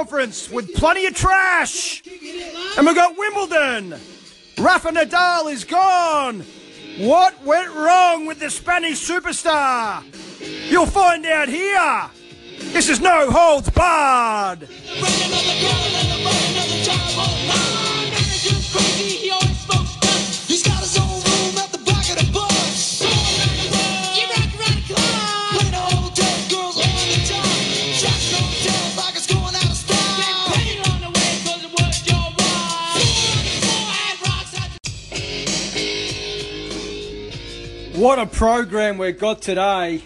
conference with plenty of trash. And we've got Wimbledon. Rafa Nadal is gone. What went wrong with the Spanish superstar? You'll find out here. This is no holds barred. What a program we've got today.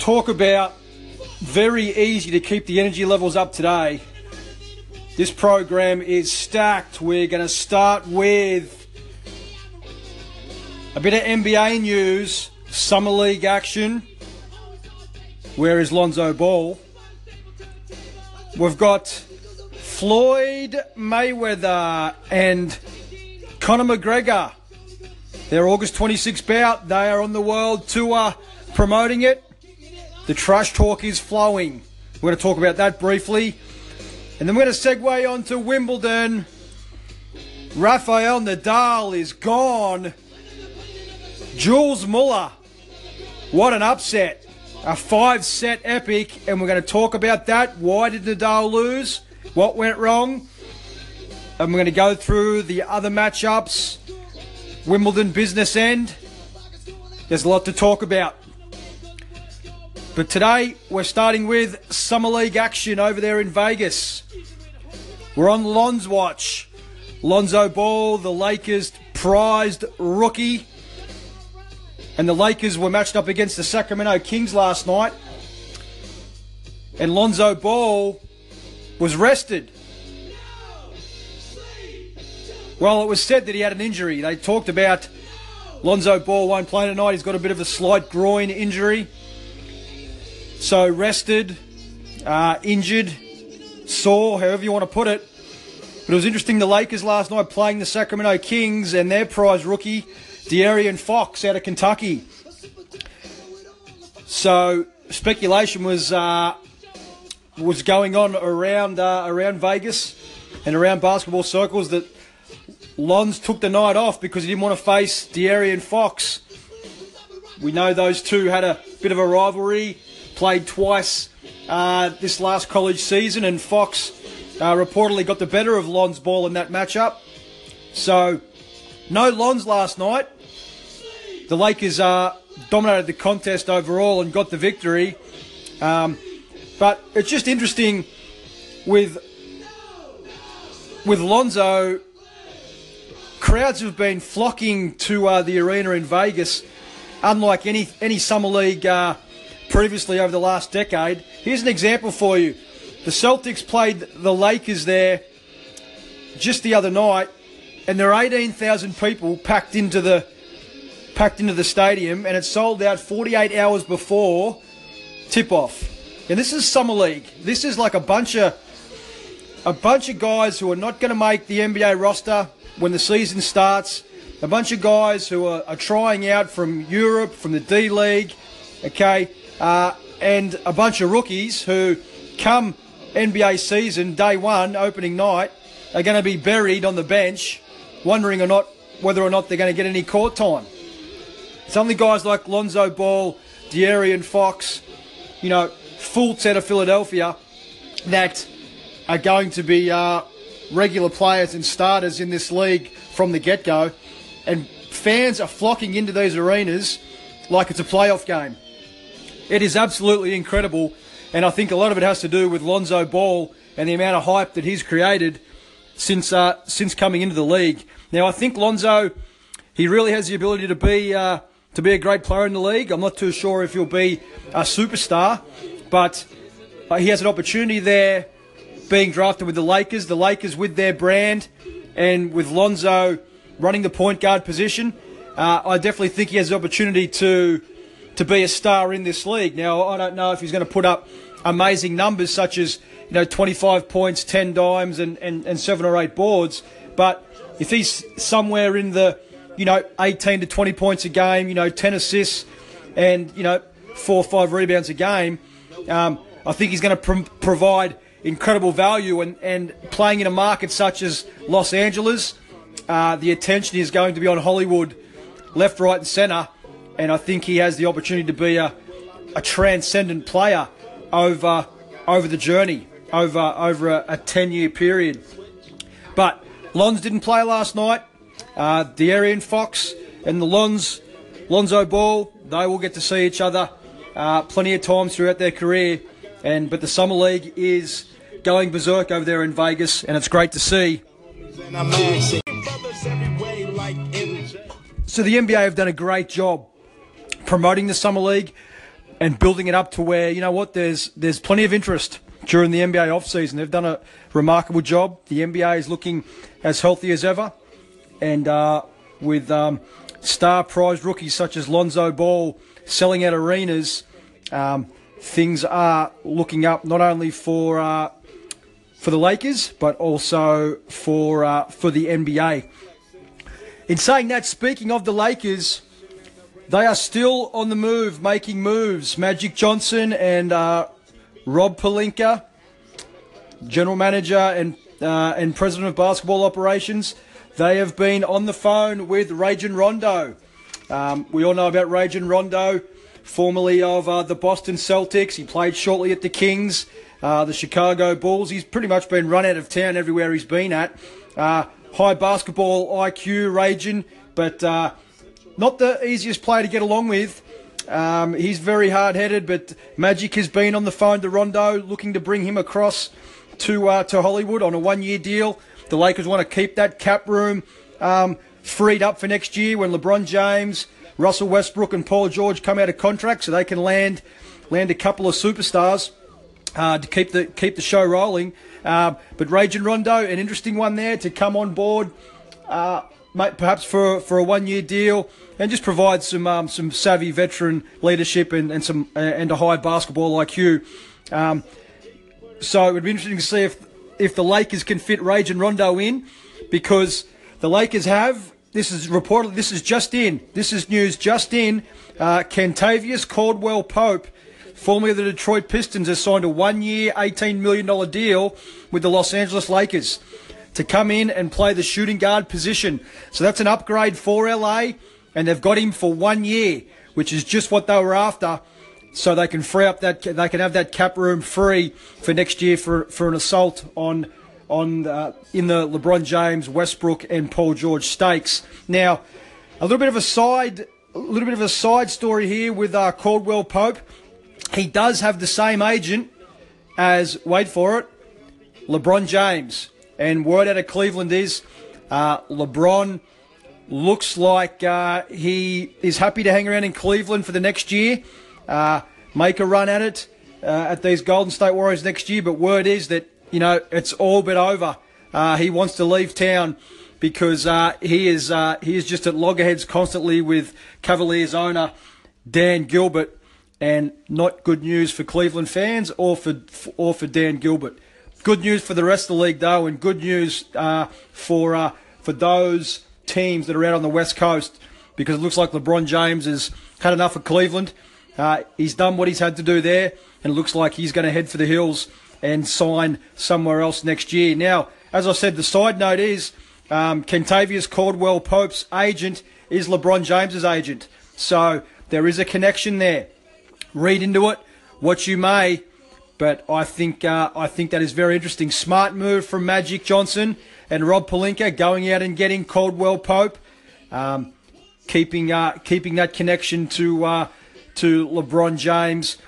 Talk about very easy to keep the energy levels up today. This program is stacked. We're going to start with a bit of NBA news, Summer League action. Where is Lonzo Ball? We've got Floyd Mayweather and Conor McGregor their August 26 bout, they are on the world tour promoting it. The trash talk is flowing. We're going to talk about that briefly. And then we're going to segue on to Wimbledon. Rafael Nadal is gone. Gilles Muller. What an upset. A five set epic. And we're going to talk about that. Why did Nadal lose? What went wrong? And we're going to go through the other matchups. Wimbledon business end. There's a lot to talk about. But today we're starting with Summer League action over there in Vegas. We're on Lon's watch. Lonzo Ball, the Lakers' prized rookie. And the Lakers were matched up against the Sacramento Kings last night. And Lonzo Ball was rested. Well, it was said that he had an injury. They talked about Lonzo Ball won't play tonight. He's got a bit of a slight groin injury. So rested, uh, injured, sore, however you want to put it. But it was interesting the Lakers last night playing the Sacramento Kings and their prize rookie, De'Aaron Fox out of Kentucky. So speculation was uh, was going on around uh, around Vegas and around basketball circles that Lons took the night off because he didn't want to face De'Aaron Fox. We know those two had a bit of a rivalry, played twice uh, this last college season, and Fox uh, reportedly got the better of Lonzo Ball in that matchup. So, no Lons last night. The Lakers uh, dominated the contest overall and got the victory. Um, but it's just interesting with with Lonzo crowds have been flocking to uh, the arena in Vegas, unlike any any summer league uh, previously over the last decade. Here's an example for you: the Celtics played the Lakers there just the other night, and there are 18,000 people packed into the packed into the stadium, and it sold out 48 hours before tip off. And this is summer league. This is like a bunch of a bunch of guys who are not going to make the NBA roster when the season starts. A bunch of guys who are, are trying out from Europe, from the D League, okay, uh, and a bunch of rookies who come NBA season, day one, opening night, are going to be buried on the bench, wondering or not whether or not they're going to get any court time. It's only guys like Lonzo Ball, De'Aaron Fox, you know, Fultz out of Philadelphia, that are going to be uh, regular players and starters in this league from the get go, and fans are flocking into these arenas like it's a playoff game. It is absolutely incredible, and I think a lot of it has to do with Lonzo Ball and the amount of hype that he's created since uh, since coming into the league. Now, I think Lonzo, he really has the ability to be uh, to be a great player in the league. I'm not too sure if he'll be a superstar, but uh, he has an opportunity there being drafted with the Lakers, the Lakers with their brand and with Lonzo running the point guard position. uh, I definitely think he has the opportunity to to be a star in this league. Now, I don't know if he's going to put up amazing numbers such as you know 25 points, 10 dimes, and, and, and seven or eight boards, but if he's somewhere in the you know 18 to 20 points a game, you know 10 assists, and you know four or five rebounds a game, um, I think he's going to pr- provide incredible value. And, and playing in a market such as Los Angeles, uh, the attention is going to be on Hollywood, left, right, and centre. And I think he has the opportunity to be a, a transcendent player over over the journey, over over a, a 10 year period. But Lons didn't play last night. Uh, De'Aaron Fox and the Lons, Lonzo Ball, they will get to see each other uh, plenty of times throughout their career. And but the summer league is going berserk over there in Vegas, and it's great to see. So the NBA have done a great job promoting the summer league and building it up to where you know what there's there's plenty of interest during the NBA offseason. They've done a remarkable job. The NBA is looking as healthy as ever, and uh, with um, star prized rookies such as Lonzo Ball selling out arenas, um, things are looking up not only for uh, for the Lakers but also for uh, for the NBA. In saying that, speaking of the Lakers, they are still on the move, making moves. Magic Johnson and uh, Rob Pelinka, general manager and uh, and president of basketball operations, they have been on the phone with Rajon Rondo. Um, we all know about Rajon Rondo, formerly of uh, the Boston Celtics. He played shortly at the Kings, uh, the Chicago Bulls. He's pretty much been run out of town everywhere he's been at. Uh, high basketball IQ, Rajon, but uh, not the easiest player to get along with. Um, he's very hard headed, but Magic has been on the phone to Rondo looking to bring him across to, uh, to Hollywood on a one year deal. The Lakers want to keep that cap room um, freed up for next year when LeBron James, Russell Westbrook, and Paul George come out of contract, so they can land land a couple of superstars uh, to keep the keep the show rolling. Uh, but Rajon Rondo, an interesting one there to come on board, uh, perhaps for for a one year deal, and just provide some um, some savvy veteran leadership and, and some uh, and a high basketball IQ. Um, so it would be interesting to see if if the Lakers can fit Rajon Rondo in, because the Lakers have. This is reported. This is just in. This is news just in. Uh, Kentavious Caldwell Pope formerly of the Detroit Pistons, has signed a one year, $18 million deal with the Los Angeles Lakers to come in and play the shooting guard position. So that's an upgrade for LA, and they've got him for one year, which is just what they were after. So they can free up that they can have that cap room free for next year for, for an assault on on uh, in the LeBron James, Westbrook, and Paul George stakes. Now, a little bit of a side a little bit of a side story here with uh, Caldwell Pope. He does have the same agent as, wait for it, LeBron James. And word out of Cleveland is uh, LeBron looks like uh, he is happy to hang around in Cleveland for the next year, uh, make a run at it uh, at these Golden State Warriors next year. But word is that, you know, it's all but over. Uh, he wants to leave town because uh, he is he is just at loggerheads constantly with Cavaliers owner Dan Gilbert and not good news for Cleveland fans or for or for Dan Gilbert. Good news for the rest of the league though, and good news uh, for uh, for those teams that are out on the west coast because it looks like LeBron James has had enough of Cleveland. Uh, he's done what he's had to do there, and it looks like he's going to head for the hills and sign somewhere else next year. Now, as I said, the side note is um, Kentavious Caldwell Pope's agent is LeBron James's agent, so there is a connection there read into it what you may, but I think uh, I think that is very interesting. Smart move from Magic Johnson and Rob Pelinka going out and getting Caldwell Pope, um, keeping uh, keeping that connection to uh, to LeBron James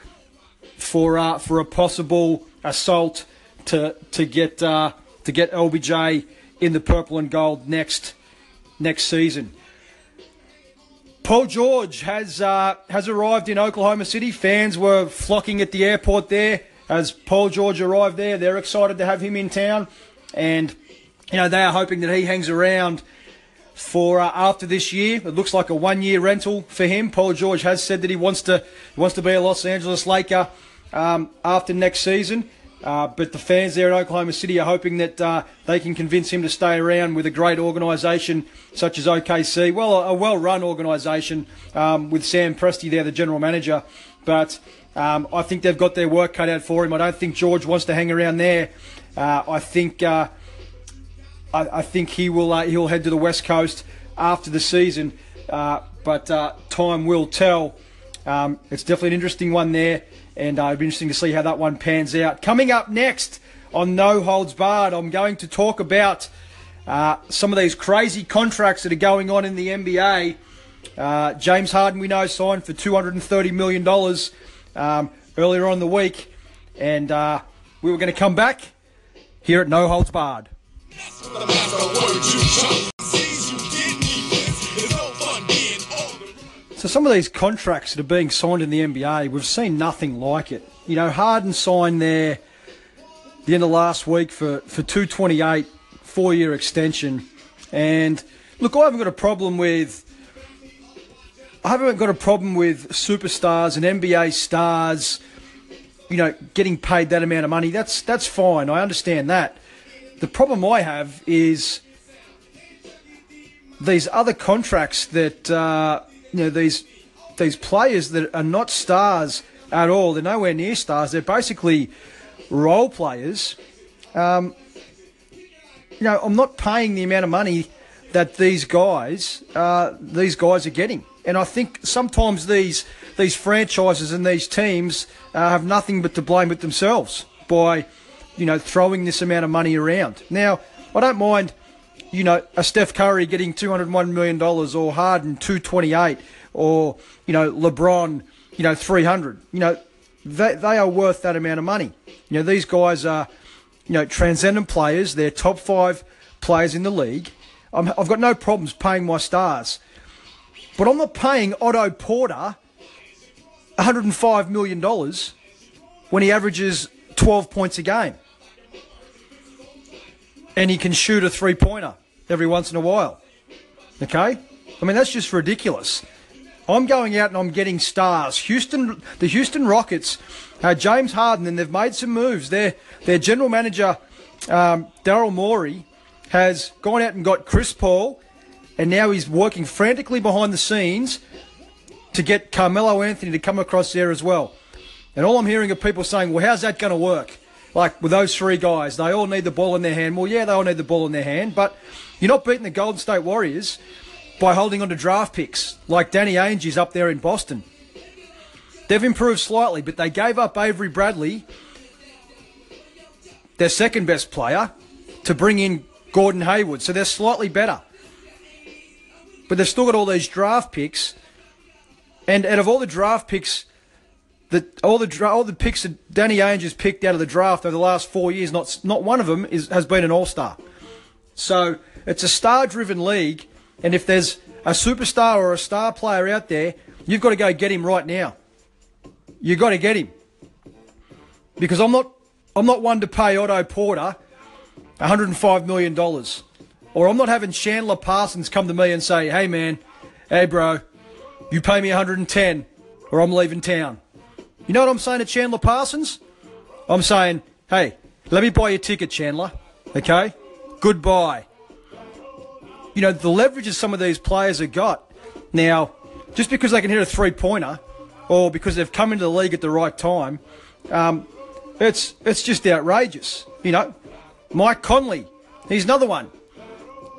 for uh, for a possible assault to to get uh, to get LBJ in the purple and gold next next season. Paul George has uh, has arrived in Oklahoma City. Fans were flocking at the airport there as Paul George arrived there. They're excited to have him in town, and you know they are hoping that he hangs around for uh, after this year. It looks like a one-year rental for him. Paul George has said that he wants to wants to be a Los Angeles Laker um, after next season. Uh, but the fans there in Oklahoma City are hoping that uh, they can convince him to stay around with a great organisation such as OKC. Well, a, well-run organisation um, with Sam Presti there, the general manager. But um, I think they've got their work cut out for him. I don't think George wants to hang around there. Uh, I think uh, I, I, think he will uh, he'll head to the West Coast after the season. but time will tell. Um, it's definitely an interesting one there and uh, it'll be interesting to see how that one pans out. Coming up next on No Holds Barred, I'm going to talk about uh, some of these crazy contracts that are going on in the NBA. Uh, James Harden, we know, signed for $230 million um, earlier on the week, and uh, we were going to come back here at No Holds Barred. So some of these contracts that are being signed in the NBA, we've seen nothing like it. You know, Harden signed there the end of last week for, for 228, four year extension. And look, I haven't got a problem with I haven't got a problem with superstars and NBA stars, you know, getting paid that amount of money. That's that's fine. I understand that. The problem I have is these other contracts that uh, you know these these players that are not stars at all. They're nowhere near stars. They're basically role players. Um, you know, I'm not paying the amount of money that these guys uh, these guys are getting, and I think sometimes these these franchises and these teams uh, have nothing but to blame with themselves by you know throwing this amount of money around. Now, I don't mind you know, a Steph Curry getting $201 million or Harden 228 or, you know, LeBron, you know, 300. You know, they, they are worth that amount of money. You know, these guys are, you know, transcendent players. They're top five players in the league. i have got no problems paying my stars. But I'm not paying Otto Porter $105 million when he averages 12 points a game. And he can shoot a three pointer every once in a while. Okay? I mean, that's just ridiculous. I'm going out and I'm getting stars. Houston, the Houston Rockets, uh, James Harden, and they've made some moves. Their their general manager, um, Daryl Morey, has gone out and got Chris Paul, and now he's working frantically behind the scenes to get Carmelo Anthony to come across there as well. And all I'm hearing are people saying, "Well, how's that going to work?" Like with those three guys, they all need the ball in their hand. Well, yeah, they all need the ball in their hand, but you're not beating the Golden State Warriors by holding on to draft picks like Danny Ainge is up there in Boston. They've improved slightly, but they gave up Avery Bradley, their second best player, to bring in Gordon Hayward. So they're slightly better. But they've still got all these draft picks. And out of all the draft picks the, all the all the picks that Danny Ainge has picked out of the draft over the last four years, not not one of them is, has been an All Star. So it's a star-driven league, and if there's a superstar or a star player out there, you've got to go get him right now. You've got to get him because I'm not I'm not one to pay Otto Porter 105 million dollars, or I'm not having Chandler Parsons come to me and say, "Hey man, hey bro, you pay me 110, or I'm leaving town." You know what I'm saying to Chandler Parsons? I'm saying, hey, let me buy your ticket, Chandler. Okay? Goodbye. You know, the leverage that some of these players have got now, just because they can hit a three pointer or because they've come into the league at the right time, um, it's, it's just outrageous. You know, Mike Conley, he's another one.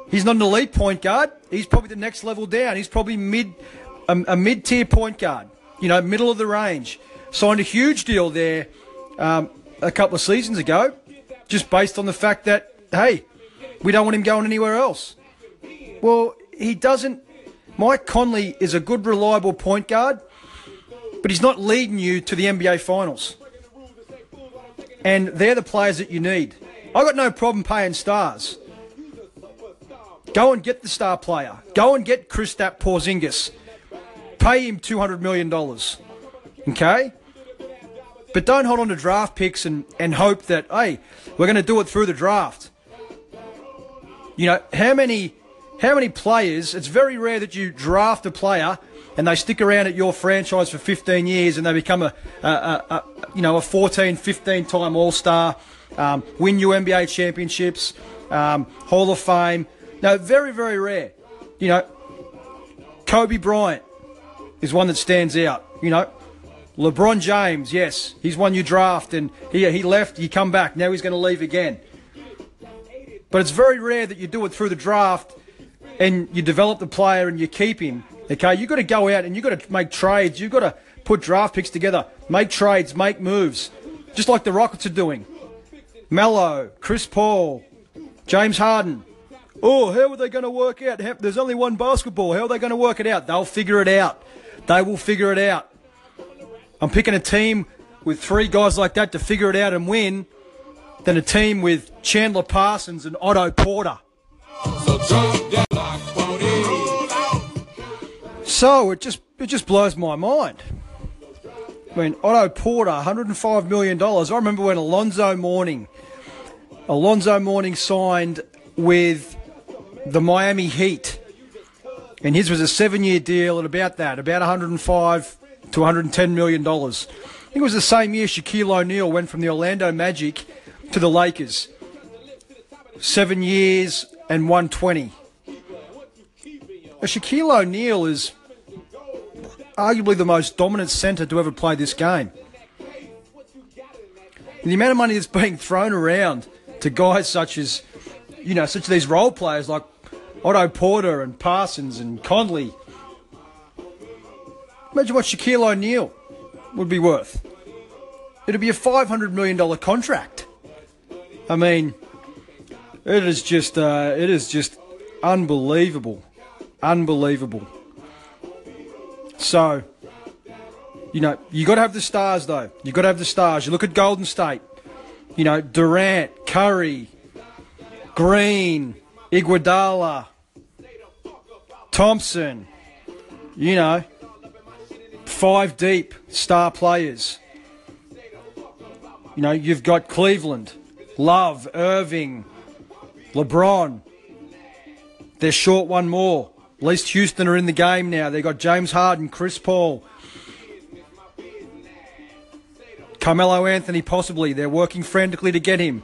He's not an elite point guard. He's probably the next level down. He's probably mid, a, a mid tier point guard, you know, middle of the range signed a huge deal there um, a couple of seasons ago, just based on the fact that, hey, we don't want him going anywhere else. Well, he doesn't. Mike Conley is a good, reliable point guard, but he's not leading you to the NBA Finals. And they're the players that you need. I got no problem paying stars. Go and get the star player. Go and get Kristaps Porzingis. Pay him $200 million. Okay? But don't hold on to draft picks and, and hope that, hey, we're going to do it through the draft. You know, how many how many players? It's very rare that you draft a player and they stick around at your franchise for 15 years and they become a, a, a, a you know a 14, 15 time All Star, um, win your NBA championships, um, Hall of Fame. No, very very rare. You know, Kobe Bryant is one that stands out. You know, LeBron James, yes, he's one you draft and he he left, you come back. Now he's going to leave again. But it's very rare that you do it through the draft and you develop the player and you keep him. Okay, you've got to go out and you've got to make trades. You've got to put draft picks together, make trades, make moves, just like the Rockets are doing. Melo, Chris Paul, James Harden. Oh, how are they going to work out? There's only one basketball. How are they going to work it out? They'll figure it out. They will figure it out. I'm picking a team with three guys like that to figure it out and win than a team with Chandler Parsons and Otto Porter. So it just it just blows my mind. I mean, Otto Porter, 105 million dollars. I remember when Alonzo Mourning, Alonzo Mourning signed with the Miami Heat, and his was a seven-year deal at about that, about 105 to 110 million dollars. I think it was the same year Shaquille O'Neal went from the Orlando Magic to the Lakers. Seven years and 120. Shaquille O'Neal is arguably the most dominant centre to ever play this game. And the amount of money that's being thrown around to guys such as, you know, such as these role players like Otto Porter and Parsons and Conley. Imagine what Shaquille O'Neal would be worth. It'd be a $500 million contract. I mean, it is just, uh, it is just unbelievable, unbelievable. So, you know, you got to have the stars though. You got to have the stars. You look at Golden State. You know, Durant, Curry, Green, Iguodala, Thompson. You know, five deep star players. You know, you've got Cleveland, Love, Irving, LeBron. They're short one more. At least Houston are in the game now. They've got James Harden, Chris Paul, Carmelo Anthony, possibly. They're working frantically to get him.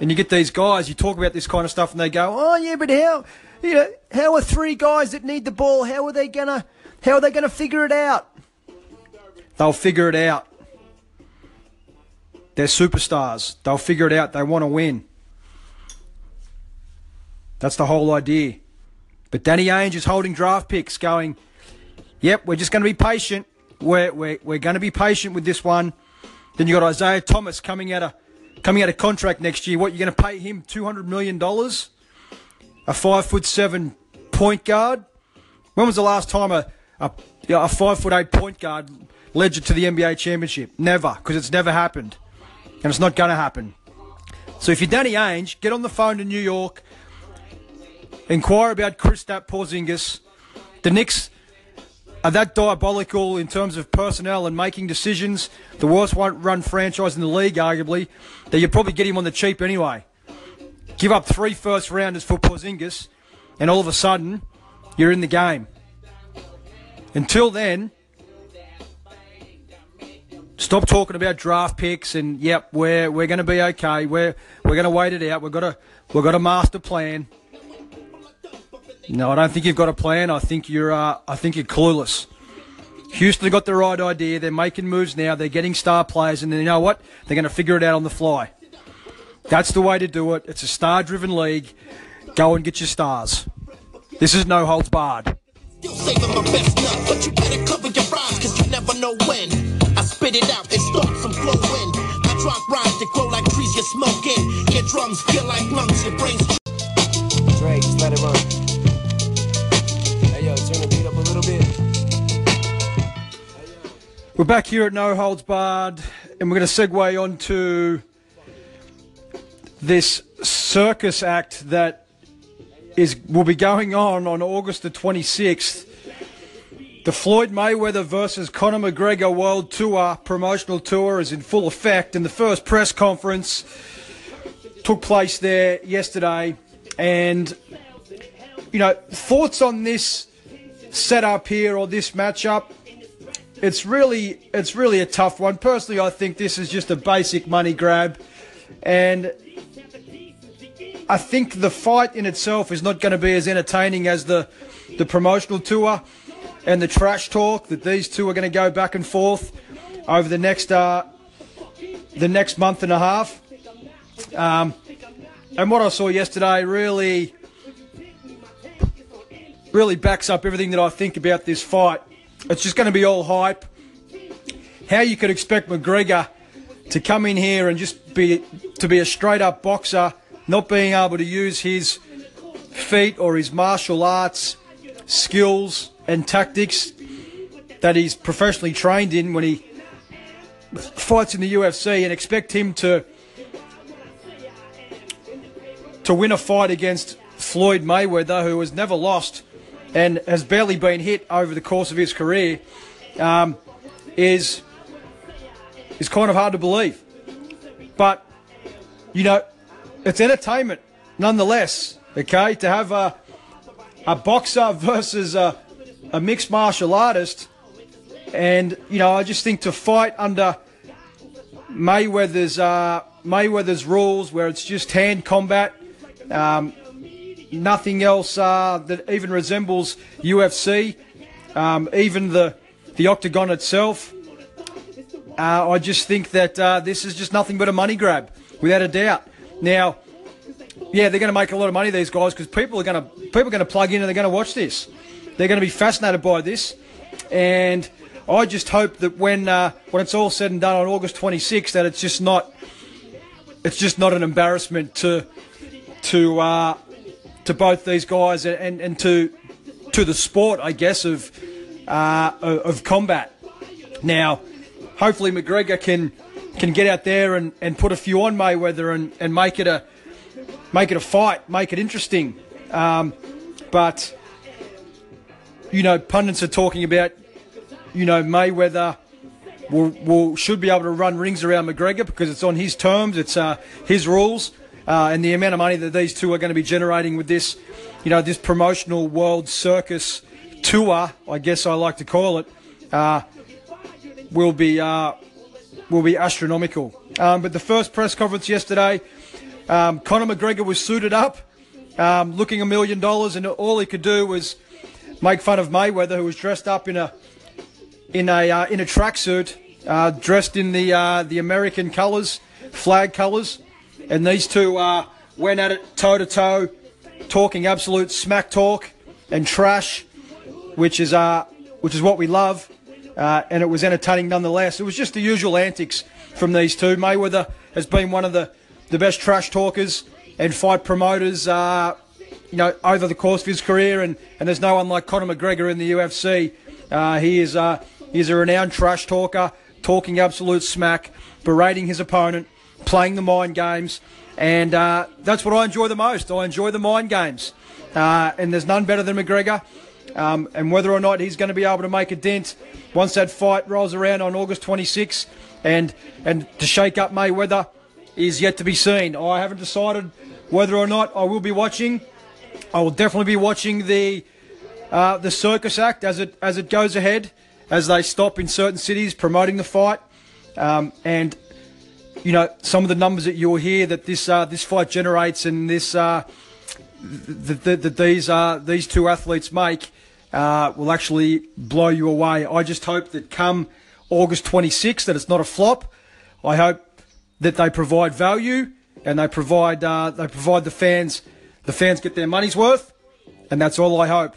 And you get these guys, you talk about this kind of stuff, and they go, "Oh yeah, but how, you know, how are three guys that need the ball? How are they gonna, how are they gonna figure it out? They'll figure it out. They're superstars. They'll figure it out. They want to win. That's the whole idea. But Danny Ainge is holding draft picks, going, yep, we're just going to be patient. We're, we're, we're going to be patient with this one. Then you got Isaiah Thomas coming out of coming out of contract next year. What you're going to pay him? Two hundred million dollars. A five foot seven point guard. When was the last time a a, a five foot eight point guard led you to the NBA championship? Never, because it's never happened, and it's not going to happen. So if you're Danny Ainge, get on the phone to New York inquire about Kristaps Porzingis. The Knicks are that diabolical in terms of personnel and making decisions. The worst run franchise in the league, arguably, that you probably get him on the cheap anyway. Give up three first rounders for Porzingis, and all of a sudden, you're in the game. Until then, stop talking about draft picks and yep, we're we're going to be okay. We're we're going to wait it out. We've got a we've got a master plan. No, I don't think you've got a plan. I think you're. Uh, I think you're clueless. Houston got the right idea. They're making moves now. They're getting star players, and you know what? They're going to figure it out on the fly. That's the way to do it. It's a star-driven league. Go and get your stars. This is no holds barred. Still saving my best nut, but you better cover your rhymes, cause you never know when. I spit it out and start some flowing. I drop rhymes that grow like trees you're smoking. Your drums feel like lungs, your brains. Dre, just let it run turn the beat up a little bit. We're back here at No Holds Barred, and we're going to segue on to this circus act that is will be going on on August the 26th. The Floyd Mayweather versus Conor McGregor World Tour promotional tour is in full effect, and the first press conference took place there yesterday, and you know, thoughts on this setup here or this matchup? It's really, it's really a tough one. Personally, I think this is just a basic money grab, and I think the fight in itself is not going to be as entertaining as the the promotional tour and the trash talk that these two are going to go back and forth over the next uh, the next month and a half. Um, and what I saw yesterday really really backs up everything that I think about this fight. It's just going to be all hype. How you could expect McGregor to come in here and just be to be a straight up boxer, not being able to use his feet or his martial arts skills and tactics that he's professionally trained in when he fights in the UFC and expect him to to win a fight against Floyd Mayweather, who has never lost and has barely been hit over the course of his career, um, is is kind of hard to believe. But you know, it's entertainment nonetheless. Okay, to have a a boxer versus a, a mixed martial artist, and you know, I just think to fight under Mayweather's uh, Mayweather's rules, where it's just hand combat. Um, nothing else uh, that even resembles UFC, um, even the the octagon itself. Uh, I just think that uh, this is just nothing but a money grab, without a doubt. Now, yeah, they're going to make a lot of money these guys because people are going to people are going to plug in and they're going to watch this. They're going to be fascinated by this, and I just hope that when uh, when it's all said and done on August 26th, that it's just not it's just not an embarrassment to to uh, to both these guys and, and, to to the sport, I guess, of uh, of combat. Now, hopefully McGregor can can get out there and, and put a few on Mayweather and, and make it a make it a fight, make it interesting. Um, but you know, pundits are talking about you know Mayweather will, will should be able to run rings around McGregor because it's on his terms, it's uh, his rules uh, and the amount of money that these two are going to be generating with this, you know, this promotional World Circus tour, I guess I like to call it, uh, will be uh, will be astronomical. Um, but the first press conference yesterday, um, Conor McGregor was suited up, um, looking a million dollars, and all he could do was make fun of Mayweather, who was dressed up in a in a uh, in a tracksuit, uh, dressed in the uh, the American colours, flag colours and these two uh, went at it toe to toe, talking absolute smack talk and trash, which is uh, which is what we love, uh, and it was entertaining nonetheless. It was just the usual antics from these two. Mayweather has been one of the, the best trash talkers and fight promoters, uh, you know, over the course of his career, and, and there's no one like Conor McGregor in the UFC. Uh, he is uh, he is a renowned trash talker, talking absolute smack, berating his opponent, playing the mind games, and uh, that's what I enjoy the most. I enjoy the mind games, uh, and there's none better than McGregor. Um, and whether or not he's going to be able to make a dent once that fight rolls around on August 26, and and to shake up Mayweather is yet to be seen. I haven't decided whether or not I will be watching. I will definitely be watching the uh, the circus act as it as it goes ahead, as they stop in certain cities promoting the fight, um, and you know, some of the numbers that you'll hear that this uh, this fight generates and this uh, that, that, that these uh, these two athletes make uh, will actually blow you away. I just hope that come August 26th that it's not a flop. I hope that they provide value and they provide uh, they provide the fans the fans get their money's worth, and that's all I hope.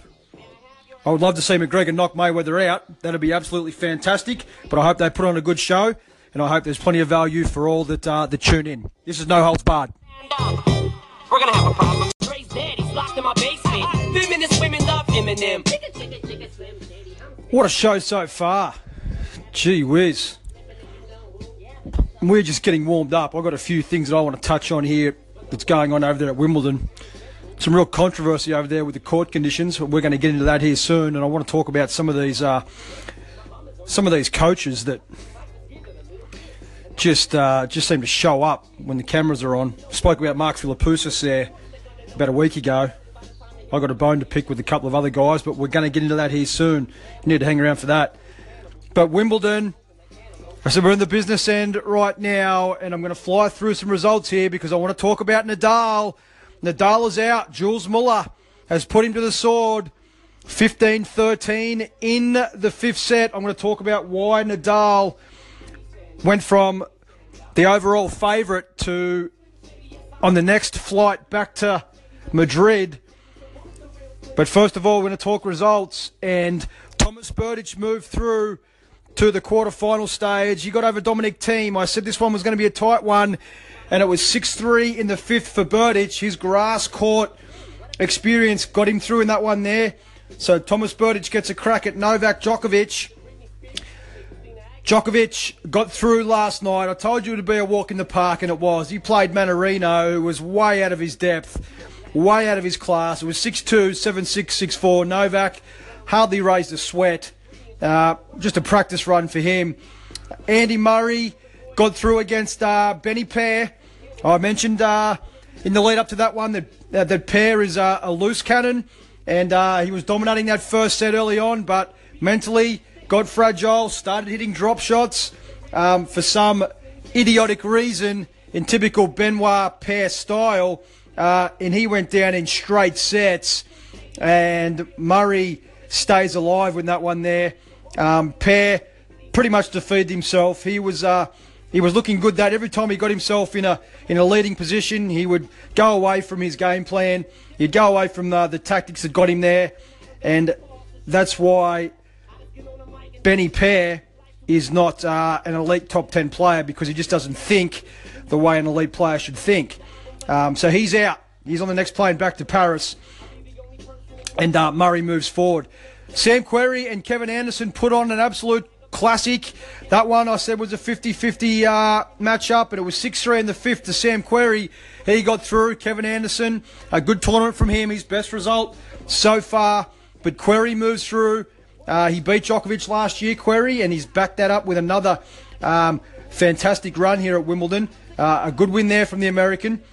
I would love to see McGregor knock Mayweather out. That'd be absolutely fantastic. But I hope they put on a good show and I hope there's plenty of value for all that uh, that tune in. This is No Holds Barred. We're gonna have a problem. locked in my basement. Feminist women love Eminem. What a show so far. Gee whiz. We're just getting warmed up. I've got a few things that I want to touch on here that's going on over there at Wimbledon. Some real controversy over there with the court conditions. We're going to get into that here soon, and I want to talk about some of these uh, some of these coaches that just uh, just seem to show up when the cameras are on. Spoke about Mark Philippoussis there about a week ago. I I got a bone to pick with a couple of other guys, but we're going to get into that here soon. You need to hang around for that. But Wimbledon, I said we're in the business end right now, and I'm going to fly through some results here because I want to talk about Nadal. Nadal is out. Gilles Muller has put him to the sword. 15 13 in the fifth set. I'm going to talk about why Nadal went from the overall favourite to on the next flight back to Madrid. But first of all, we're going to talk results. And Thomas Berdych moved through to the quarterfinal stage. He got over Dominic Thiem. I said this one was going to be a tight one, and it was 6 3 in the fifth for Berdych. His grass court experience got him through in that one there. So Thomas Berdych gets a crack at Novak Djokovic. Djokovic got through last night. I told you it would be a walk in the park, and it was. He played Mannarino, who was way out of his depth, way out of his class. It was 6 2, 7 6, 6 4. Novak hardly raised a sweat. Uh, just a practice run for him. Andy Murray got through against uh, Benny Paire. I mentioned uh, in the lead up to that one that, that Paire is a loose cannon and uh, he was dominating that first set early on, but mentally got fragile, started hitting drop shots um, for some idiotic reason in typical Benoit Paire style, uh, and he went down in straight sets, and Murray stays alive with that one there. Um, Paire pretty much defeated himself. He was uh, he was looking good. That every time he got himself in a in a leading position, he would go away from his game plan you go away from the, the tactics that got him there, and that's why Benny Paire is not uh, an elite top 10 player because he just doesn't think the way an elite player should think. Um, so he's out. He's on the next plane back to Paris, and uh, Murray moves forward. Sam Querrey and Kevin Anderson put on an absolute classic. That one I said was a 50 50 uh, matchup, and it was 6 3 in the fifth to Sam Querrey. He got through. Kevin Anderson, a good tournament from him, his best result so far. But Querrey moves through. Uh, he beat Djokovic last year, Querrey, and he's backed that up with another um, fantastic run here at Wimbledon. Uh, a good win there from the American.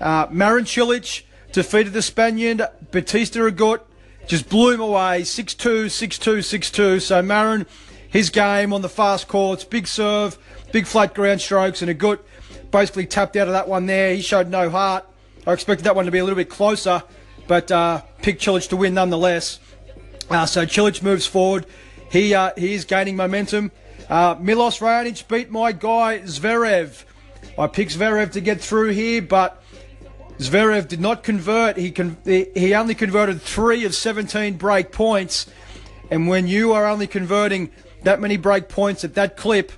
Uh, Marin Cilic defeated the Spaniard Bautista Agut, just blew him away 6 2, 6 2, 6 2. So Marin his game on the fast courts, big serve, big flat ground strokes, and Agut basically tapped out of that one there. He showed no heart. I expected that one to be a little bit closer, but uh, picked Cilic to win nonetheless. Uh, so Cilic moves forward. He uh, he is gaining momentum. Uh, Milos Raonic beat my guy Zverev. I picked Zverev to get through here, but Zverev did not convert. He con- he only converted three of 17 break points, and when you are only converting that many break points at that clip,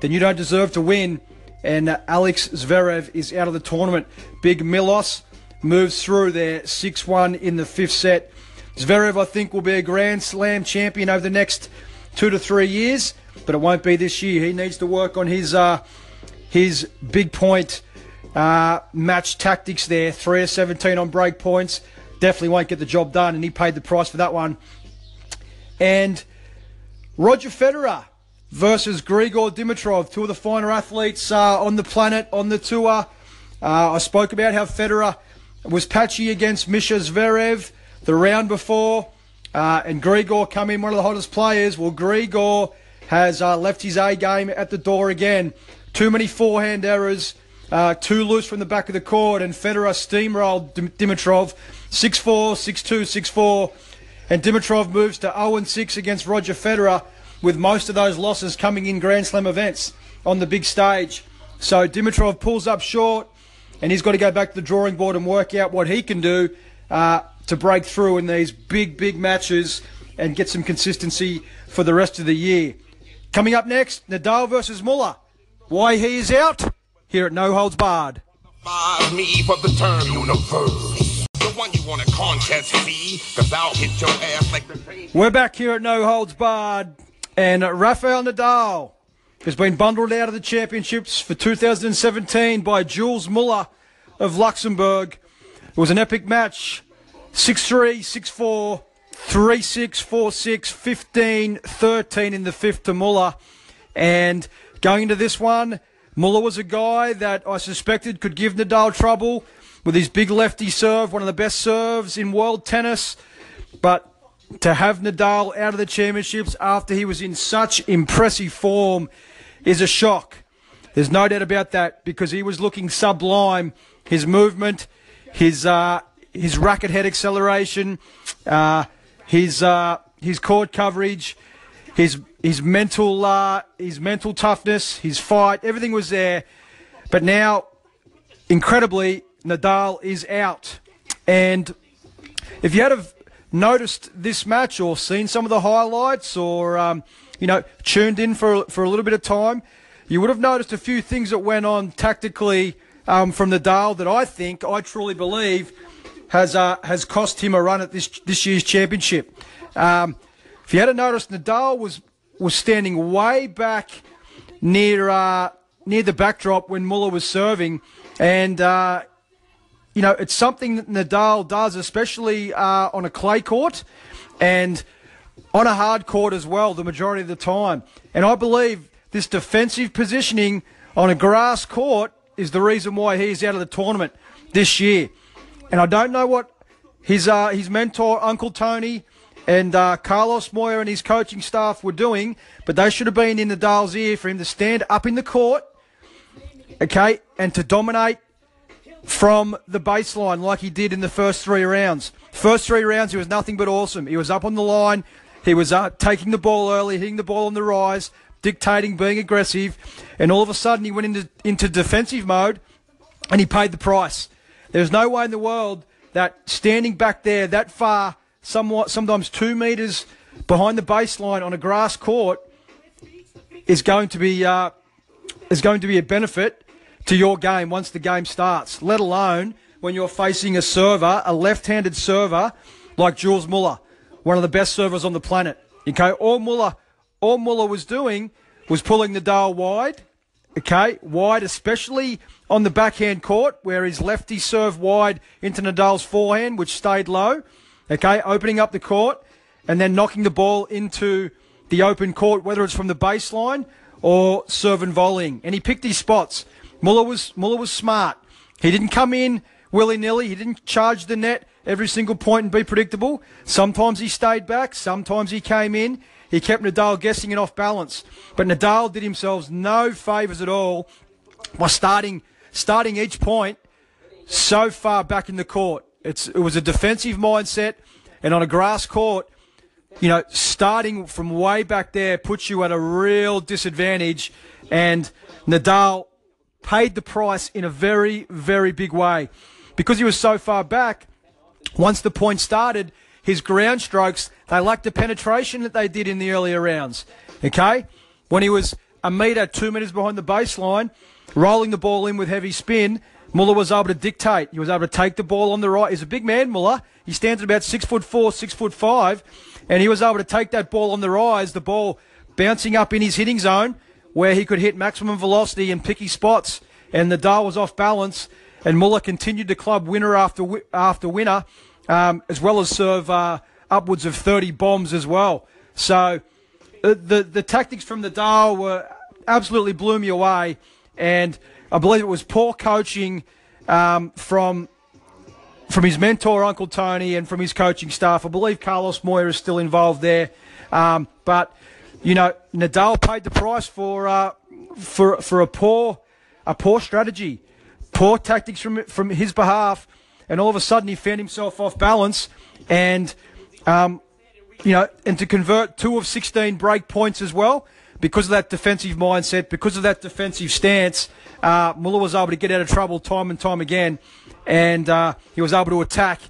then you don't deserve to win. And uh, Alex Zverev is out of the tournament. Big Milos moves through there 6 1 in the fifth set. Zverev, I think, will be a Grand Slam champion over the next two to three years, but it won't be this year. He needs to work on his uh, his big point uh, match tactics there. Three of 17 on break points. Definitely won't get the job done, and he paid the price for that one. And Roger Federer versus Grigor Dimitrov, two of the finer athletes uh, on the planet on the tour. Uh, I spoke about how Federer was patchy against Mischa Zverev the round before, uh, and Grigor come in one of the hottest players. Well, Grigor has uh, left his A game at the door again. Too many forehand errors, uh, too loose from the back of the court, and Federer steamrolled Dimitrov 6 4, 6 2, 6 4. And Dimitrov moves to 0 6 against Roger Federer, with most of those losses coming in Grand Slam events on the big stage. So Dimitrov pulls up short, and he's got to go back to the drawing board and work out what he can do uh, to break through in these big, big matches and get some consistency for the rest of the year. Coming up next, Nadal versus Muller. Why he is out? Here at No Holds Barred. Me for the term universe one you want a contest fee, cause I'll hit your ass like the We're back here at No Holds Barred, and Rafael Nadal has been bundled out of the championships for 2017 by Gilles Muller of Luxembourg. It was an epic match 6 3, 6 4, 3 6, 4 6, 15 13 in the fifth to Muller. And going into this one, Muller was a guy that I suspected could give Nadal trouble. with his big lefty serve, one of the best serves in world tennis. But to have Nadal out of the championships after he was in such impressive form is a shock. There's no doubt about that because he was looking sublime. His movement, his uh, his racket head acceleration, uh, his uh, his court coverage, his his mental uh, his mental toughness, his fight, everything was there. But now, incredibly, Nadal is out, and if you had have noticed this match or seen some of the highlights or um, you know tuned in for for a little bit of time, you would have noticed a few things that went on tactically um, from Nadal that I think I truly believe has uh, has cost him a run at this this year's championship. Um, if you had noticed, Nadal was was standing way back near uh, near the backdrop when Muller was serving, and uh, you know it's something that Nadal does, especially uh, on a clay court and on a hard court as well, the majority of the time. And I believe this defensive positioning on a grass court is the reason why he's out of the tournament this year. And I don't know what his uh, his mentor, Uncle Tony, and uh, Carlos Moya and his coaching staff were doing, but they should have been in Nadal's ear for him to stand up in the court, okay, and to dominate from the baseline like he did in the first three rounds. First three rounds, he was nothing but awesome. He was up on the line, he was uh, taking the ball early, hitting the ball on the rise, dictating, being aggressive, and all of a sudden he went into into defensive mode, and he paid the price. There's no way in the world that standing back there that far somewhat sometimes two metres behind the baseline on a grass court is going to be uh, is going to be a benefit to your game once the game starts. Let alone when you're facing a server, a left-handed server like Gilles Muller, one of the best servers on the planet. Okay, all Muller, all Muller was doing was pulling the Nadal wide. Okay, wide, especially on the backhand court where his lefty served wide into Nadal's forehand, which stayed low. Okay, opening up the court and then knocking the ball into the open court, whether it's from the baseline or serve and volleying. And he picked his spots. Muller was Muller was smart. He didn't come in willy nilly. He didn't charge the net every single point and be predictable. Sometimes he stayed back. Sometimes he came in. He kept Nadal guessing and off balance. But Nadal did himself no favours at all by starting starting each point so far back in the court. It's, it was a defensive mindset, and on a grass court, you know, starting from way back there puts you at a real disadvantage. And Nadal paid the price in a very, very big way. Because he was so far back, once the point started, his ground strokes, they lacked the penetration that they did in the earlier rounds. Okay? When he was a metre, two metres behind the baseline, rolling the ball in with heavy spin, Muller was able to dictate. He was able to take the ball on the right. He's a big man, Muller. He stands at about six foot four, six foot five, and he was able to take that ball on the rise, the ball bouncing up in his hitting zone, where he could hit maximum velocity and picky spots. And Nadal was off balance, and Muller continued to club winner after after winner, um, as well as serve uh, upwards of 30 bombs as well. So uh, the the tactics from Nadal were absolutely blew me away, and I believe it was poor coaching um, from from his mentor, Uncle Tony, and from his coaching staff. I believe Carlos Moya is still involved there. Um, but, you know, Nadal paid the price for, uh, for, for a poor, a poor strategy, poor tactics from, from his behalf. And all of a sudden he found himself off balance and, um, you know, and to convert two of 16 break points as well because of that defensive mindset, because of that defensive stance, uh, Muller was able to get out of trouble time and time again, and uh, he was able to attack.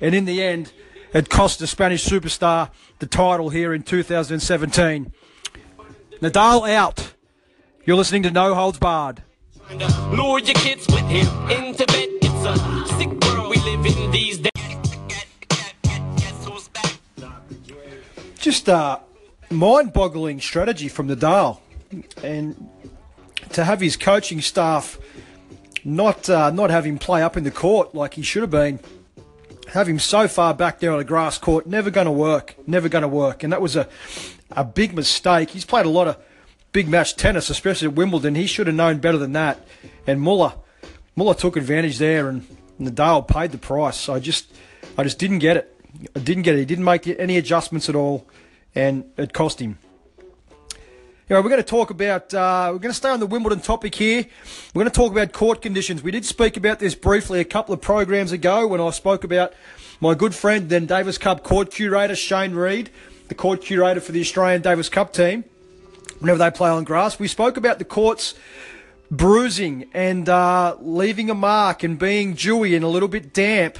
And in the end, it cost the Spanish superstar the title here in 2017. Nadal out. You're listening to No Holds Barred. Lure your kids with him into bed. It's a sick world we live in these days. Just uh, mind-boggling strategy from Nadal, and to have his coaching staff not uh, not have him play up in the court like he should have been, have him so far back there on a grass court, never going to work, never going to work, and that was a a big mistake. He's played a lot of big match tennis, especially at Wimbledon. He should have known better than that, and Muller Muller took advantage there and Nadal paid the price. I just, I just didn't get it. I didn't get it. He didn't make any adjustments at all, and it cost him. Anyway, we're going to talk about, uh, we're going to stay on the Wimbledon topic here. We're going to talk about court conditions. We did speak about this briefly a couple of programs ago when I spoke about my good friend, then Davis Cup court curator, Shane Reed, the court curator for the Australian Davis Cup team, whenever they play on grass. We spoke about the courts bruising and uh, leaving a mark and being dewy and a little bit damp.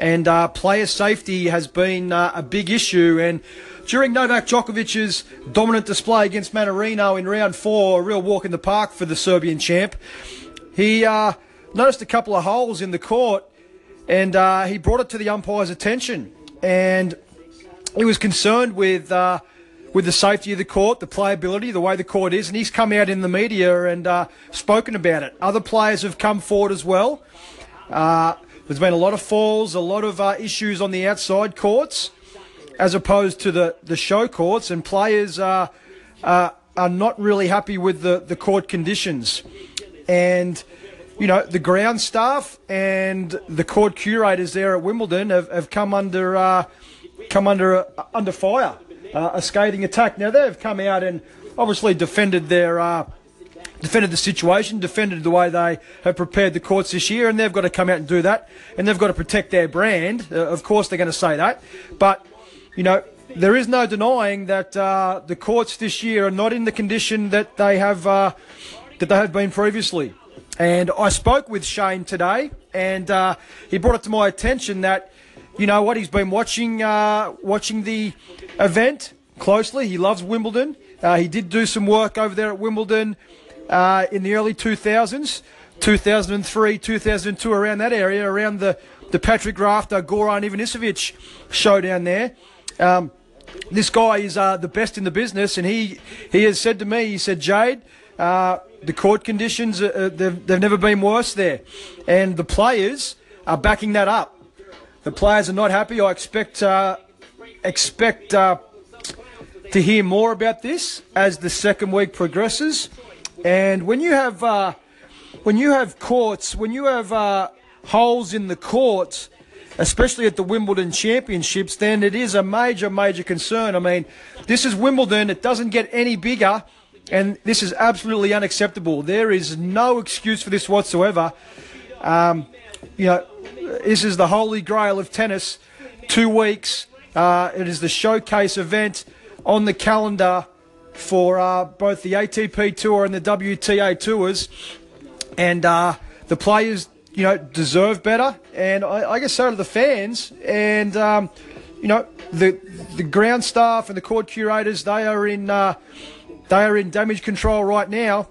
And uh, player safety has been uh, a big issue. And during Novak Djokovic's dominant display against Mannarino in round four, a real walk in the park for the Serbian champ, he uh, noticed a couple of holes in the court and uh, he brought it to the umpire's attention. And he was concerned with uh, with the safety of the court, the playability, the way the court is, and he's come out in the media and uh, spoken about it. Other players have come forward as well. Uh, there's been a lot of falls, a lot of uh, issues on the outside courts as opposed to the, the show courts, and players are, are, are not really happy with the, the court conditions. And, you know, the ground staff and the court curators there at Wimbledon have, have come under uh, come under uh, under fire, uh, a scathing attack. Now they've come out and obviously defended their uh, defended the situation, defended the way they have prepared the courts this year, and they've got to come out and do that, and they've got to protect their brand. Uh, of course, they're going to say that, but you know, there is no denying that uh, the courts this year are not in the condition that they have uh, that they have been previously. And I spoke with Shane today, and uh, he brought it to my attention that you know what he's been watching uh, watching the event closely. He loves Wimbledon. Uh, he did do some work over there at Wimbledon uh, in the early 2000s, 2003, 2002, around that area, around the the Patrick Rafter, Goran Ivanisevic showdown there. Um, this guy is uh, the best in the business, and he, he has said to me, he said, Jade, uh, the court conditions, uh, uh, they've, they've never been worse there. And the players are backing that up. The players are not happy. I expect, uh, expect uh, to hear more about this as the second week progresses. And when you have, when you have courts, when you have holes in the courts, especially at the Wimbledon Championships, then it is a major, major concern. I mean, this is Wimbledon. It doesn't get any bigger, and this is absolutely unacceptable. There is no excuse for this whatsoever. Um, you know, this is the holy grail of tennis. Two weeks. Uh, it is the showcase event on the calendar for uh, both the ATP Tour and the WTA Tours. And uh, the players you know, deserve better, and I, I guess so do the fans. And um, you know, the the ground staff and the court curators they are in uh, they are in damage control right now.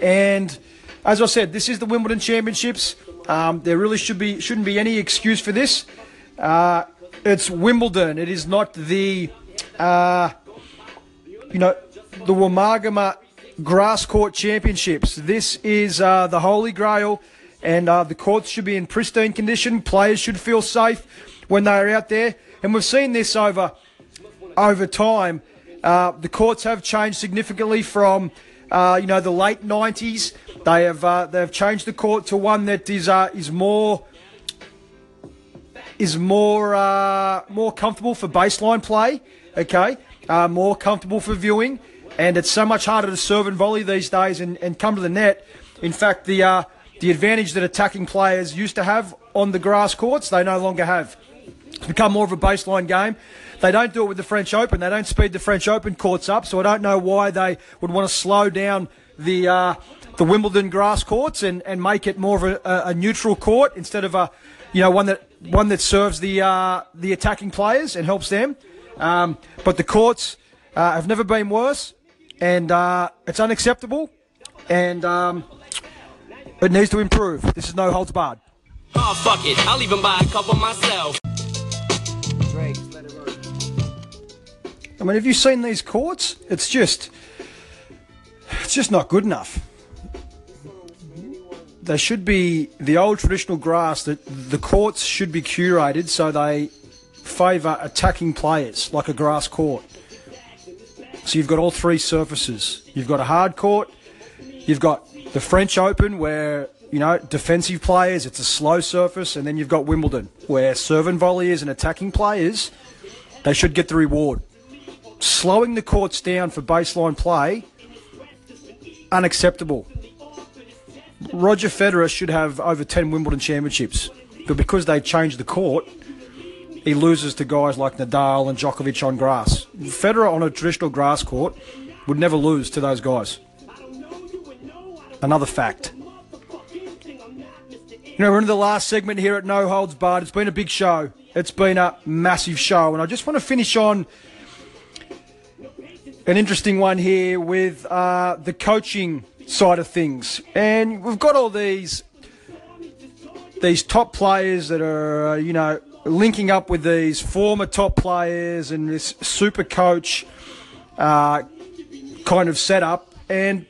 And as I said, this is the Wimbledon Championships. Um, there really should be shouldn't be any excuse for this. Uh, it's Wimbledon. It is not the uh, you know the Wamagama Grass Court Championships. This is uh, the Holy Grail and uh, the courts should be in pristine condition. Players should feel safe when they are out there, and we've seen this over over time. Uh, the courts have changed significantly from uh, you know the late '90s. They have uh, they have changed the court to one that is uh, is more is more uh, more comfortable for baseline play. Okay, more comfortable for viewing, and it's so much harder to serve and volley these days and, and come to the net. In fact, the the advantage that attacking players used to have on the grass courts, they no longer have. It's become more of a baseline game. They don't do it with the French Open. They don't speed the French Open courts up, so I don't know why they would want to slow down the uh, the Wimbledon grass courts and, and make it more of a, a, neutral court instead of a you know one that one that serves the uh, the attacking players and helps them. Um, but the courts uh, have never been worse, and uh, it's unacceptable. And um, it needs to improve. This is no holds barred. Oh, fuck it. I'll even buy a couple myself. I mean, have you seen these courts? It's just, it's just not good enough. They should be the old traditional grass that the courts should be curated so they favour attacking players like a grass court. So you've got all three surfaces. You've got a hard court, you've got the French Open, where you know, defensive players, it's a slow surface, and then you've got Wimbledon, where serving volleyers and attacking players, they should get the reward. Slowing the courts down for baseline play, unacceptable. Roger Federer should have over 10 Wimbledon championships, but because they changed the court, he loses to guys like Nadal and Djokovic on grass. Federer on a traditional grass court would never lose to those guys. Another fact. You know, we're in the last segment here at No Holds Barred. It's been a big show. It's been a massive show. And I just want to finish on an interesting one here with uh, the coaching side of things. And we've got all these these top players that are, uh, you know, linking up with these former top players and this super coach uh, kind of setup. And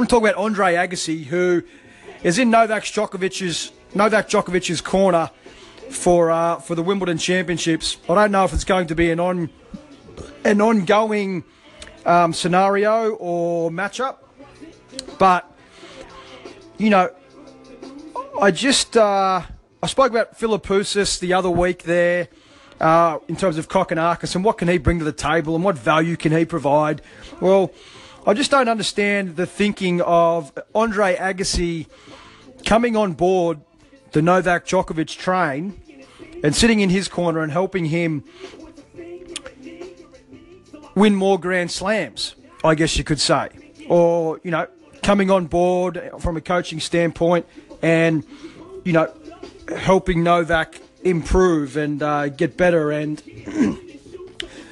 going to talk about Andre Agassi, who is in Novak Djokovic's Novak Djokovic's corner for uh, for the Wimbledon Championships. I don't know if it's going to be an on an ongoing um, scenario or matchup, but you know, I just uh, I spoke about Philippoussis the other week there. Uh, in terms of Kokkinakis and what can he bring to the table and what value can he provide? Well, I just don't understand the thinking of Andre Agassi coming on board the Novak Djokovic train and sitting in his corner and helping him win more Grand Slams, I guess you could say. Or, you know, coming on board from a coaching standpoint and, you know, helping Novak improve and uh, get better and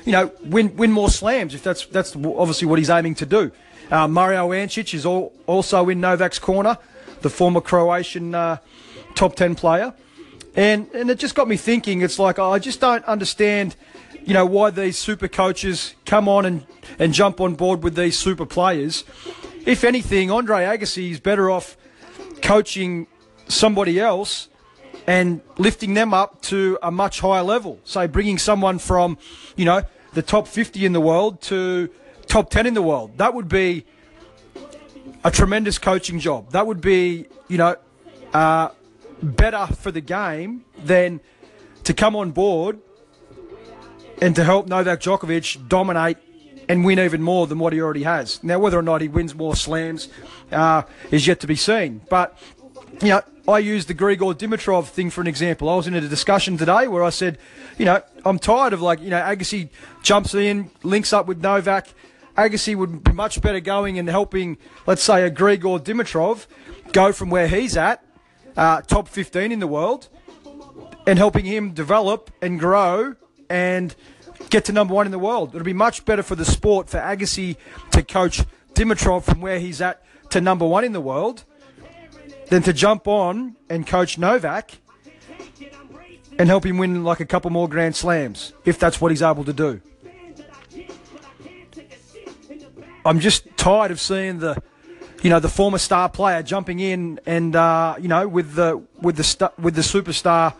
you know, win win more slams if that's that's obviously what he's aiming to do. Uh, Mario Ancic is all, also in Novak's corner, the former Croatian uh, top ten player, and and it just got me thinking. It's like I just don't understand, you know, why these super coaches come on and and jump on board with these super players. If anything, Andre Agassi is better off coaching somebody else and lifting them up to a much higher level. So bringing someone from, you know, the top 50 in the world to top 10 in the world. That would be a tremendous coaching job. That would be, you know, uh, better for the game than to come on board and to help Novak Djokovic dominate and win even more than what he already has. Now, whether or not he wins more slams uh, is yet to be seen. But, you know, I used the Grigor Dimitrov thing for an example. I was in a discussion today where I said, you know, I'm tired of like, you know, Agassi jumps in, links up with Novak. Agassi would be much better going and helping, let's say, a Grigor Dimitrov go from where he's at, uh, top 15 in the world, and helping him develop and grow and get to number one in the world. It'll be much better for the sport for Agassi to coach Dimitrov from where he's at to number one in the world than to jump on and coach Novak and help him win like a couple more Grand Slams, if that's what he's able to do. I'm just tired of seeing the, you know, the former star player jumping in and uh, you know with the with the st- with the superstar,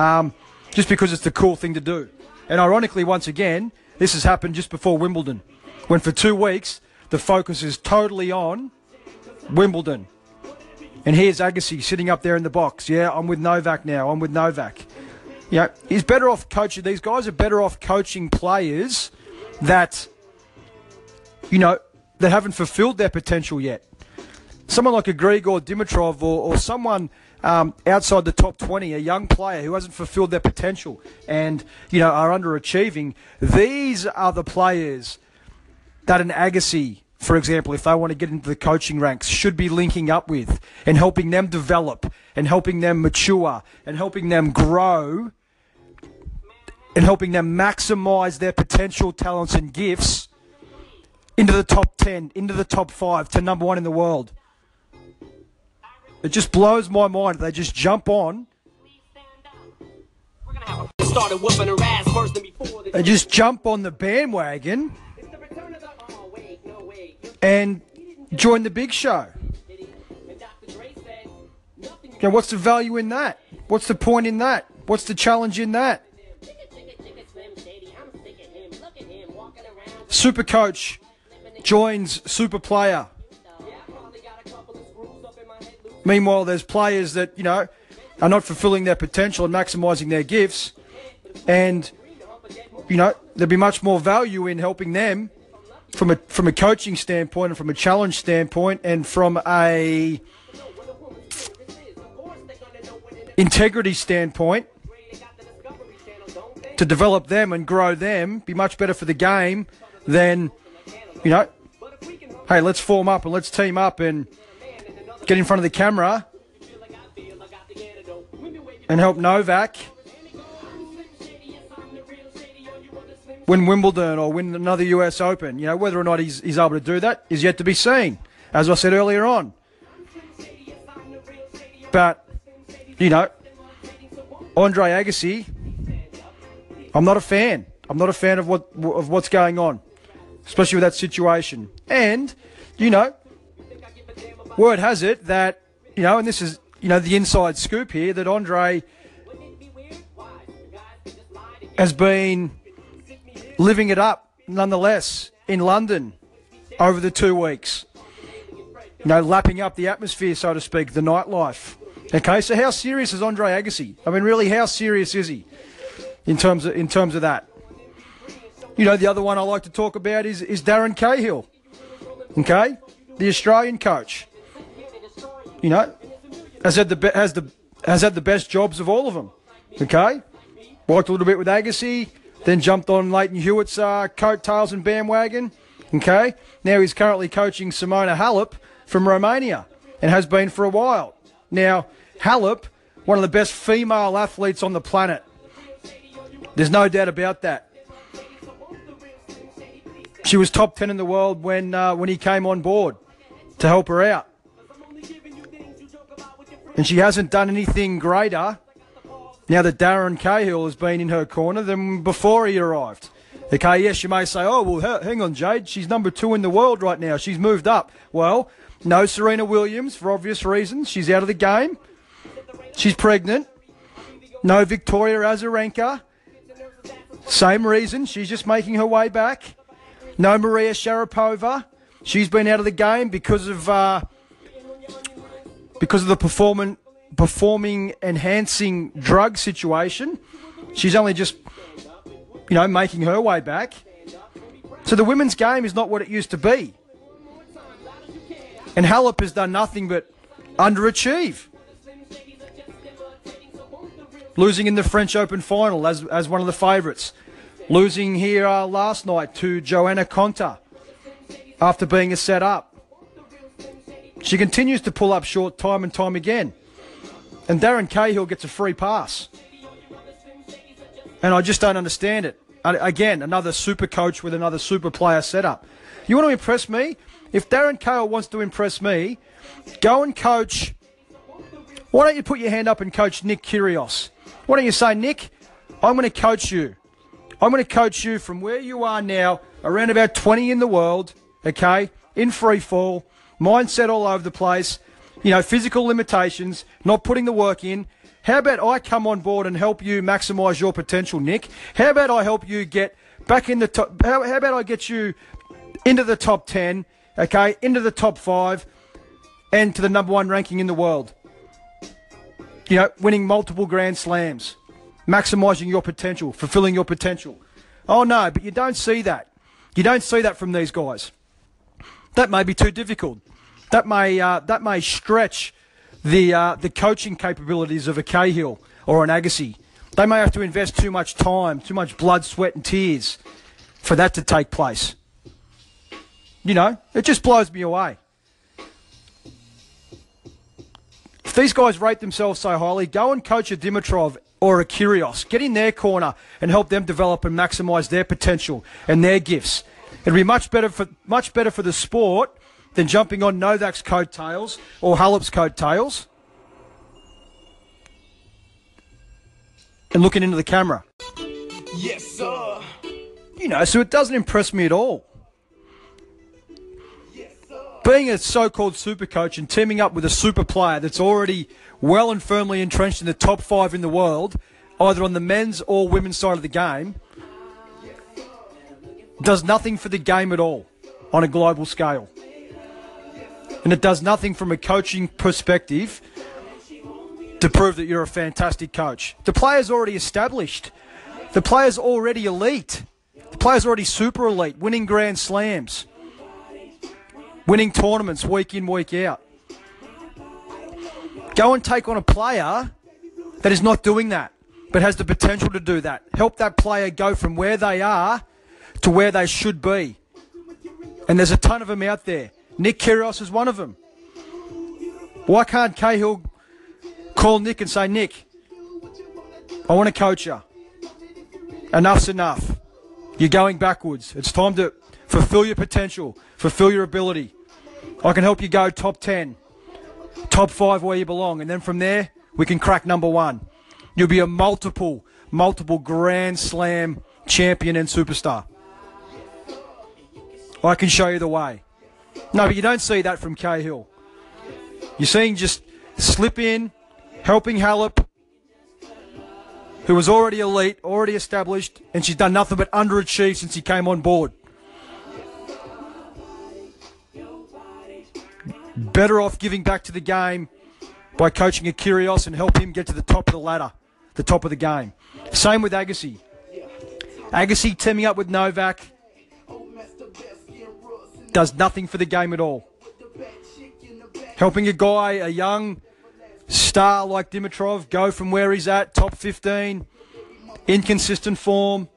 um, just because it's the cool thing to do. And ironically, once again, this has happened just before Wimbledon, when for two weeks the focus is totally on Wimbledon. And here's Agassi sitting up there in the box. Yeah, I'm with Novak now. I'm with Novak. Yeah, he's better off coaching. These guys are better off coaching players that, you know, that haven't fulfilled their potential yet. Someone like a Grigor Dimitrov or, or someone um, outside the top 20, a young player who hasn't fulfilled their potential and, you know, are underachieving. These are the players that an Agassi for example, if they want to get into the coaching ranks, should be linking up with and helping them develop and helping them mature and helping them grow and helping them maximize their potential talents and gifts into the top 10, into the top 5, to number one in the world. It just blows my mind. They just jump on. They just jump on the bandwagon and join the big show. Now, what's the value in that? What's the point in that? What's the challenge in that? Super coach joins super player. Meanwhile, there's players that, you know, are not fulfilling their potential and maximising their gifts. And, you know, there'd be much more value in helping them from a from a coaching standpoint and from a challenge standpoint and from a integrity standpoint to develop them and grow them be much better for the game than you know hey let's form up and let's team up and get in front of the camera and help Novak win Wimbledon or win another US Open. You know, whether or not he's, he's able to do that is yet to be seen, as I said earlier on. But, you know, Andre Agassi, I'm not a fan. I'm not a fan of what of what's going on, especially with that situation. And, you know, word has it that, you know, and this is, you know, the inside scoop here, that Andre has been living it up nonetheless in London over the two weeks. You know, lapping up the atmosphere, so to speak, the nightlife. Okay, so how serious is Andre Agassi? I mean, really, how serious is he in terms of in terms of that? You know, the other one I like to talk about is is Darren Cahill. Okay, the Australian coach. You know, has had the has the has had the best jobs of all of them. Okay, worked a little bit with Agassi then jumped on Lleyton Hewitt's uh, coattails and bandwagon. Okay, now he's currently coaching Simona Halep from Romania and has been for a while. Now, Halep, one of the best female athletes on the planet. There's no doubt about that. She was top 10 in the world when, uh, when he came on board to help her out. And she hasn't done anything greater now that Darren Cahill has been in her corner than before he arrived. Okay, yes, you may say, oh, well, hang on, Jade. She's number two in the world right now. She's moved up. Well, no Serena Williams for obvious reasons. She's out of the game. She's pregnant. No Victoria Azarenka. Same reason. She's just making her way back. No Maria Sharapova. She's been out of the game because of uh, because of the performance performing enhancing drug situation. She's only just, you know, making her way back. So the women's game is not what it used to be. And Halep has done nothing but underachieve. Losing in the French Open final as, as one of the favourites. Losing here uh, last night to Joanna Konta after being a set up. She continues to pull up short time and time again. And Darren Cahill gets a free pass. And I just don't understand it. Again, another super coach with another super player setup. You want to impress me? If Darren Cahill wants to impress me, go and coach. Why don't you put your hand up and coach Nick Kyrgios? Why don't you say, Nick, I'm going to coach you. I'm going to coach you from where you are now, around about 20 in the world, okay, in free fall, mindset all over the place, you know, physical limitations, not putting the work in. How about I come on board and help you maximise your potential, Nick? How about I help you get back in the top? How, how about I get you into the top 10, okay, into the top five, and to the number one ranking in the world? You know, winning multiple Grand Slams, maximising your potential, fulfilling your potential. Oh no, but you don't see that. You don't see that from these guys. That may be too difficult that may uh, that may stretch the uh, the coaching capabilities of a Cahill or an Agassi. They may have to invest too much time, too much blood, sweat, and tears for that to take place. You know, it just blows me away. If these guys rate themselves so highly, go and coach a Dimitrov or a Kyrgios. Get in their corner and help them develop and maximise their potential and their gifts. It'd be much better for much better for the sport than jumping on Novak's coattails or Halep's coattails and looking into the camera. Yes, sir. You know, so it doesn't impress me at all. Being a so called super coach and teaming up with a super player that's already well and firmly entrenched in the top five in the world, either on the men's or women's side of the game, does nothing for the game at all on a global scale. And it does nothing from a coaching perspective to prove that you're a fantastic coach. The player's already established. The player's already elite. The player's already super elite, winning grand slams, winning tournaments week in, week out. Go and take on a player that is not doing that, but has the potential to do that. Help that player go from where they are to where they should be. And there's a ton of them out there. Nick Kyrgios is one of them. Why can't Cahill call Nick and say, Nick, I want to coach you. Enough's enough. You're going backwards. It's time to fulfill your potential, fulfill your ability. I can help you go top 10, top five where you belong. And then from there, we can crack number one. You'll be a multiple, multiple Grand Slam champion and superstar. I can show you the way. No, but you don't see that from Cahill. You're seeing just slip in, helping Halep, who was already elite, already established, and she's done nothing but underachieve since he came on board. Better off giving back to the game by coaching a Kyrgios and help him get to the top of the ladder, the top of the game. Same with Agassi. Agassi teaming up with Novak does nothing for the game at all. Helping a guy, a young star like Dimitrov, go from where he's at, top 15, inconsistent form,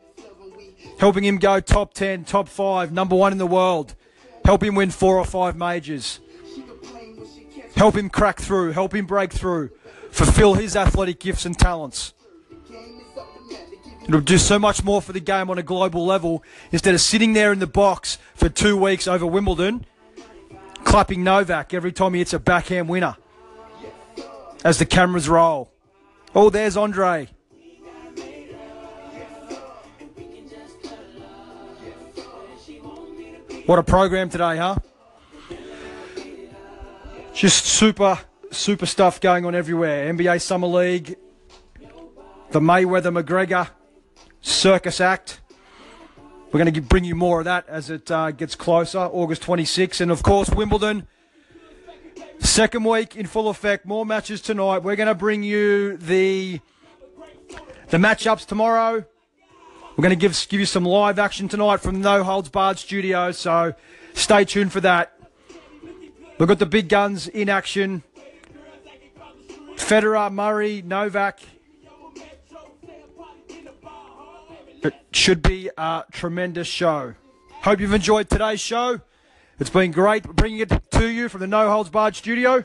helping him go top 10, top 5, number one in the world, help him win four or five majors, help him crack through, help him break through, fulfill his athletic gifts and talents. It'll do so much more for the game on a global level instead of sitting there in the box for two weeks over Wimbledon, clapping Novak every time he hits a backhand winner as the cameras roll. Oh, there's Andre. What a program today, huh? Just super, super stuff going on everywhere. NBA Summer League, the Mayweather McGregor circus act. We're going to bring you more of that as it uh, gets closer, August 26th. And of course, Wimbledon, second week in full effect. More matches tonight. We're going to bring you the the matchups tomorrow. We're going to give give you some live action tonight from No Holds Barred Studio. So stay tuned for that. We've got the big guns in action. Federer, Murray, Novak, It should be a tremendous show. Hope you've enjoyed today's show. It's been great bringing it to you from the No Holds Barred studio.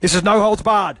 This is No Holds Barred.